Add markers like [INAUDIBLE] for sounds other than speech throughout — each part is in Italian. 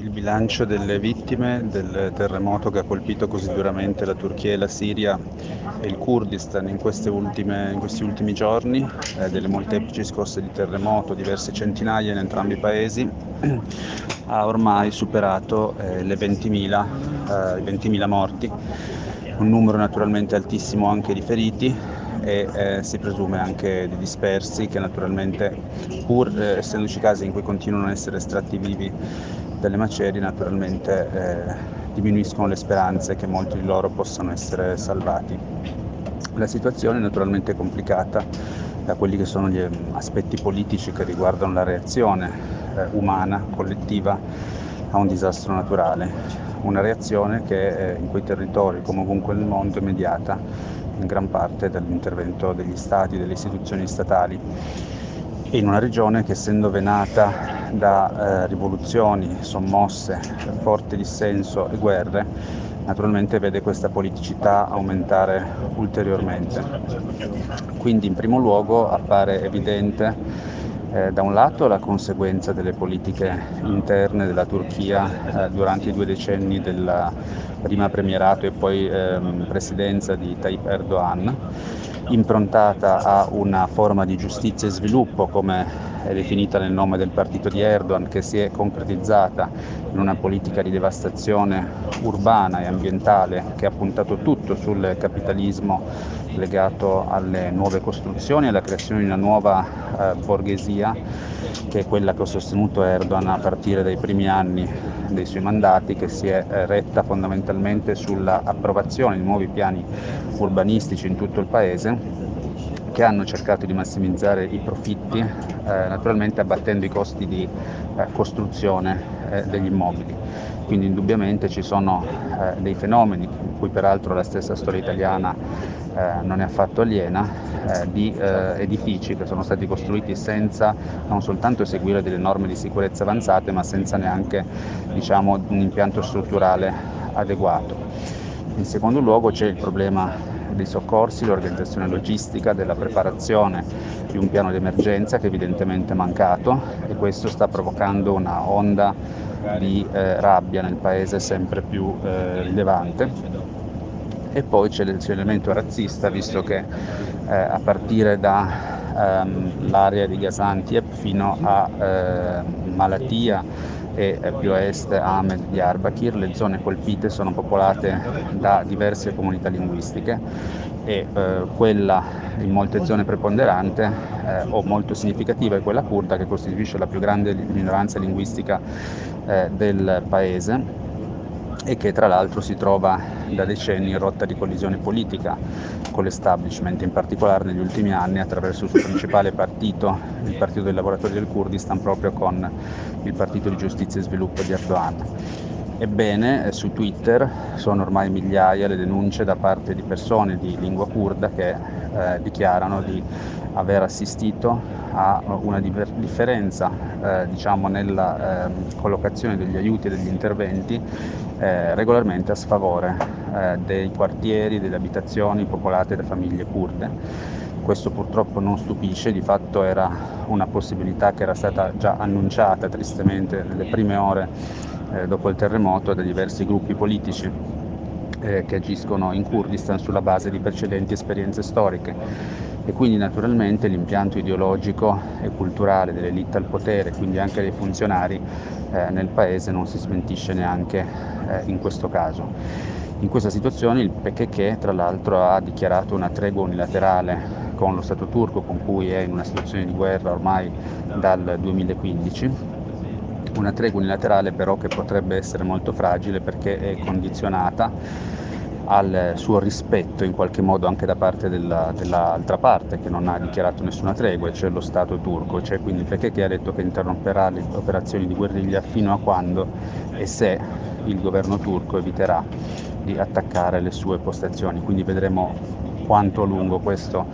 il bilancio delle vittime del terremoto che ha colpito così duramente la Turchia e la Siria e il Kurdistan in, ultime, in questi ultimi giorni, eh, delle molteplici scosse di terremoto, diverse centinaia in entrambi i paesi, [CLEARS THROAT] ha ormai superato eh, le 20.000, eh, 20.000 morti, un numero naturalmente altissimo anche di feriti e eh, si presume anche di dispersi che naturalmente pur eh, essendoci casi in cui continuano a essere estratti vivi dalle macerie naturalmente eh, diminuiscono le speranze che molti di loro possano essere salvati. La situazione è naturalmente complicata da quelli che sono gli ehm, aspetti politici che riguardano la reazione eh, umana, collettiva a un disastro naturale, una reazione che eh, in quei territori come ovunque nel mondo è mediata in gran parte dall'intervento degli stati, delle istituzioni statali in una regione che essendo venata da eh, rivoluzioni, sommosse, forte dissenso e guerre, naturalmente vede questa politicità aumentare ulteriormente. Quindi in primo luogo appare evidente eh, da un lato la conseguenza delle politiche interne della Turchia eh, durante i due decenni della prima premierato e poi ehm, presidenza di Tayyip Erdogan, improntata a una forma di giustizia e sviluppo come è definita nel nome del partito di Erdogan, che si è concretizzata in una politica di devastazione urbana e ambientale che ha puntato tutto sul capitalismo legato alle nuove costruzioni e alla creazione di una nuova eh, borghesia che è quella che ho sostenuto Erdogan a partire dai primi anni dei suoi mandati, che si è eh, retta fondamentalmente sull'approvazione di nuovi piani urbanistici in tutto il paese che hanno cercato di massimizzare i profitti, eh, naturalmente abbattendo i costi di eh, costruzione eh, degli immobili. Quindi indubbiamente ci sono eh, dei fenomeni, in cui peraltro la stessa storia italiana eh, non è affatto aliena, di edifici che sono stati costruiti senza non soltanto seguire delle norme di sicurezza avanzate, ma senza neanche diciamo, un impianto strutturale adeguato. In secondo luogo c'è il problema dei soccorsi, l'organizzazione logistica, della preparazione di un piano di emergenza che evidentemente è mancato e questo sta provocando una onda di eh, rabbia nel paese sempre più eh, rilevante. E poi c'è l'elemento razzista, visto che eh, a partire dall'area ehm, di Gaziantep fino a eh, Malatia e più a est Ahmed di Arbakir, le zone colpite sono popolate da diverse comunità linguistiche e eh, quella in molte zone preponderante eh, o molto significativa è quella kurda che costituisce la più grande minoranza linguistica eh, del paese e che tra l'altro si trova da decenni in rotta di collisione politica con l'establishment, in particolare negli ultimi anni attraverso il suo principale partito, il Partito dei Lavoratori del Kurdistan, proprio con il Partito di Giustizia e Sviluppo di Erdogan. Ebbene, eh, su Twitter sono ormai migliaia le denunce da parte di persone di lingua kurda che eh, dichiarano di aver assistito a una differenza eh, diciamo, nella eh, collocazione degli aiuti e degli interventi eh, regolarmente a sfavore eh, dei quartieri, delle abitazioni popolate da famiglie kurde. Questo purtroppo non stupisce, di fatto era una possibilità che era stata già annunciata tristemente nelle prime ore eh, dopo il terremoto da diversi gruppi politici eh, che agiscono in Kurdistan sulla base di precedenti esperienze storiche e quindi naturalmente l'impianto ideologico e culturale dell'elite al potere, quindi anche dei funzionari eh, nel paese non si smentisce neanche eh, in questo caso. In questa situazione il PKK tra l'altro ha dichiarato una tregua unilaterale con lo Stato turco con cui è in una situazione di guerra ormai dal 2015 una tregua unilaterale però che potrebbe essere molto fragile perché è condizionata al suo rispetto in qualche modo anche da parte della, dell'altra parte che non ha dichiarato nessuna tregua, cioè lo Stato turco, cioè quindi perché che ha detto che interromperà le operazioni di guerriglia fino a quando e se il governo turco eviterà di attaccare le sue postazioni. Quindi vedremo quanto a lungo questo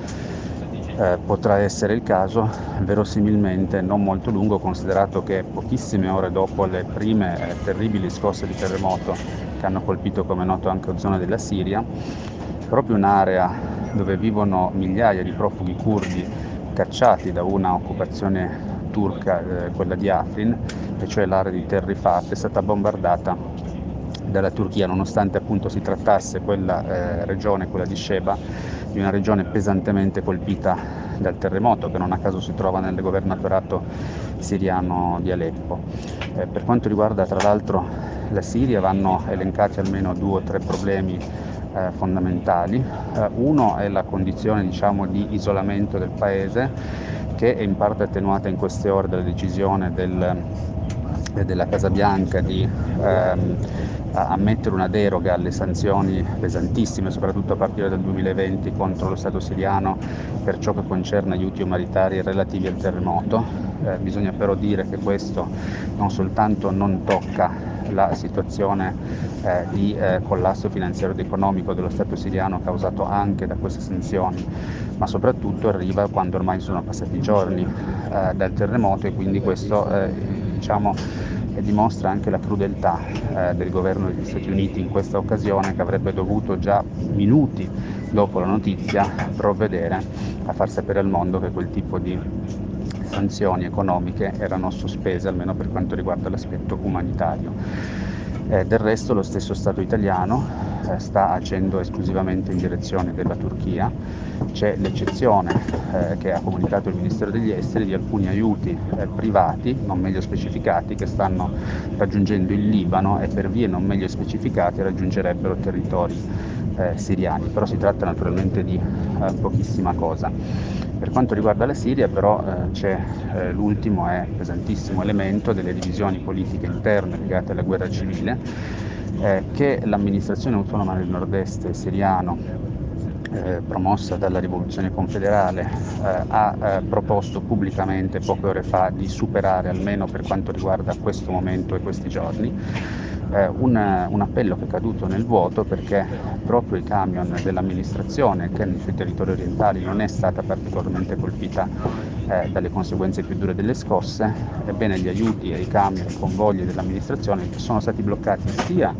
eh, potrà essere il caso, verosimilmente non molto lungo, considerato che pochissime ore dopo le prime eh, terribili scosse di terremoto che hanno colpito, come noto, anche la zona della Siria, proprio un'area dove vivono migliaia di profughi curdi cacciati da una occupazione turca, eh, quella di Afrin, e cioè l'area di Tel Rifat, è stata bombardata dalla Turchia, nonostante appunto si trattasse quella eh, regione, quella di Sheba, di una regione pesantemente colpita dal terremoto che non a caso si trova nel governatorato siriano di Aleppo. Eh, per quanto riguarda tra l'altro la Siria vanno elencati almeno due o tre problemi eh, fondamentali. Eh, uno è la condizione diciamo, di isolamento del paese che è in parte attenuata in queste ore dalla decisione del, della Casa Bianca di ehm, ammettere una deroga alle sanzioni pesantissime, soprattutto a partire dal 2020 contro lo Stato siriano per ciò che concerne aiuti umanitari relativi al terremoto. Eh, bisogna però dire che questo non soltanto non tocca la situazione eh, di eh, collasso finanziario ed economico dello Stato siriano causato anche da queste sanzioni, ma soprattutto arriva quando ormai sono passati giorni eh, dal terremoto e quindi questo diciamo, dimostra anche la crudeltà eh, del governo degli Stati Uniti in questa occasione che avrebbe dovuto già minuti dopo la notizia provvedere a far sapere al mondo che quel tipo di sanzioni economiche erano sospese almeno per quanto riguarda l'aspetto umanitario. Eh, del resto lo stesso Stato italiano eh, sta agendo esclusivamente in direzione della Turchia, c'è l'eccezione eh, che ha comunicato il Ministero degli Esteri di alcuni aiuti eh, privati non meglio specificati che stanno raggiungendo il Libano e per vie non meglio specificate raggiungerebbero territori eh, siriani, però si tratta naturalmente di eh, pochissima cosa. Per quanto riguarda la Siria però eh, c'è eh, l'ultimo e pesantissimo elemento delle divisioni politiche interne legate alla guerra civile eh, che l'amministrazione autonoma del nord-est siriano eh, promossa dalla rivoluzione confederale eh, ha eh, proposto pubblicamente poche ore fa di superare almeno per quanto riguarda questo momento e questi giorni eh, un, un, appello che è caduto nel vuoto perché proprio i camion dell'amministrazione che nei suoi territori orientali non è stata particolarmente colpita eh, dalle conseguenze più dure delle scosse, ebbene gli aiuti ai camion, ai convogli dell'amministrazione sono stati bloccati sia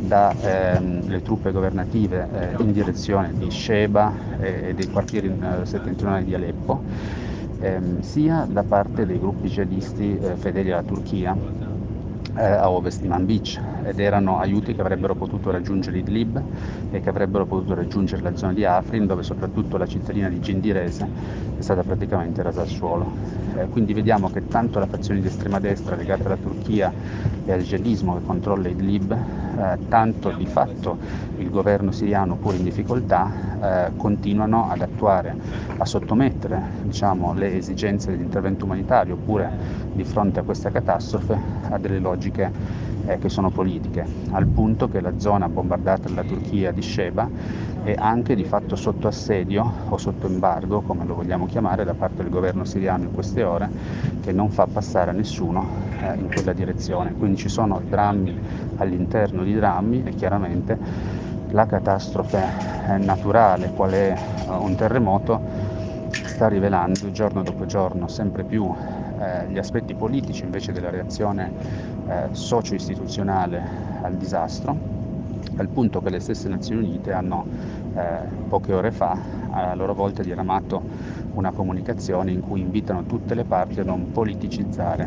dalle ehm, truppe governative eh, in direzione di Sheba e dei quartieri eh, settentrionali di Aleppo, ehm, sia da parte dei gruppi jihadisti eh, fedeli alla Turchia eh, a ovest di Manbij ed erano aiuti che avrebbero potuto raggiungere Idlib e che avrebbero potuto raggiungere la zona di Afrin dove soprattutto la cittadina di Gindirese è stata praticamente rasa al suolo. Eh, quindi vediamo che tanto la fazione di estrema destra legata alla Turchia e al jihadismo che controlla Idlib, eh, tanto di fatto il governo siriano pur in difficoltà eh, continuano ad attuare, a sottomettere diciamo, le esigenze dell'intervento umanitario oppure di fronte a questa catastrofe a delle logiche eh, che sono politiche, al punto che la zona bombardata dalla Turchia di Sheba è anche di fatto sotto assedio o sotto embargo, come lo vogliamo chiamare, da parte del governo siriano in queste ore, che non fa passare nessuno eh, in quella direzione. Quindi ci sono drammi all'interno di drammi e chiaramente la catastrofe eh, naturale, qual è eh, un terremoto, sta rivelando giorno dopo giorno sempre più eh, gli aspetti politici invece della reazione eh, socio-istituzionale al disastro, al punto che le stesse Nazioni Unite hanno eh, poche ore fa a loro volta diramato una comunicazione in cui invitano tutte le parti a non politicizzare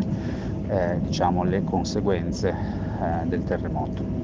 eh, diciamo, le conseguenze eh, del terremoto.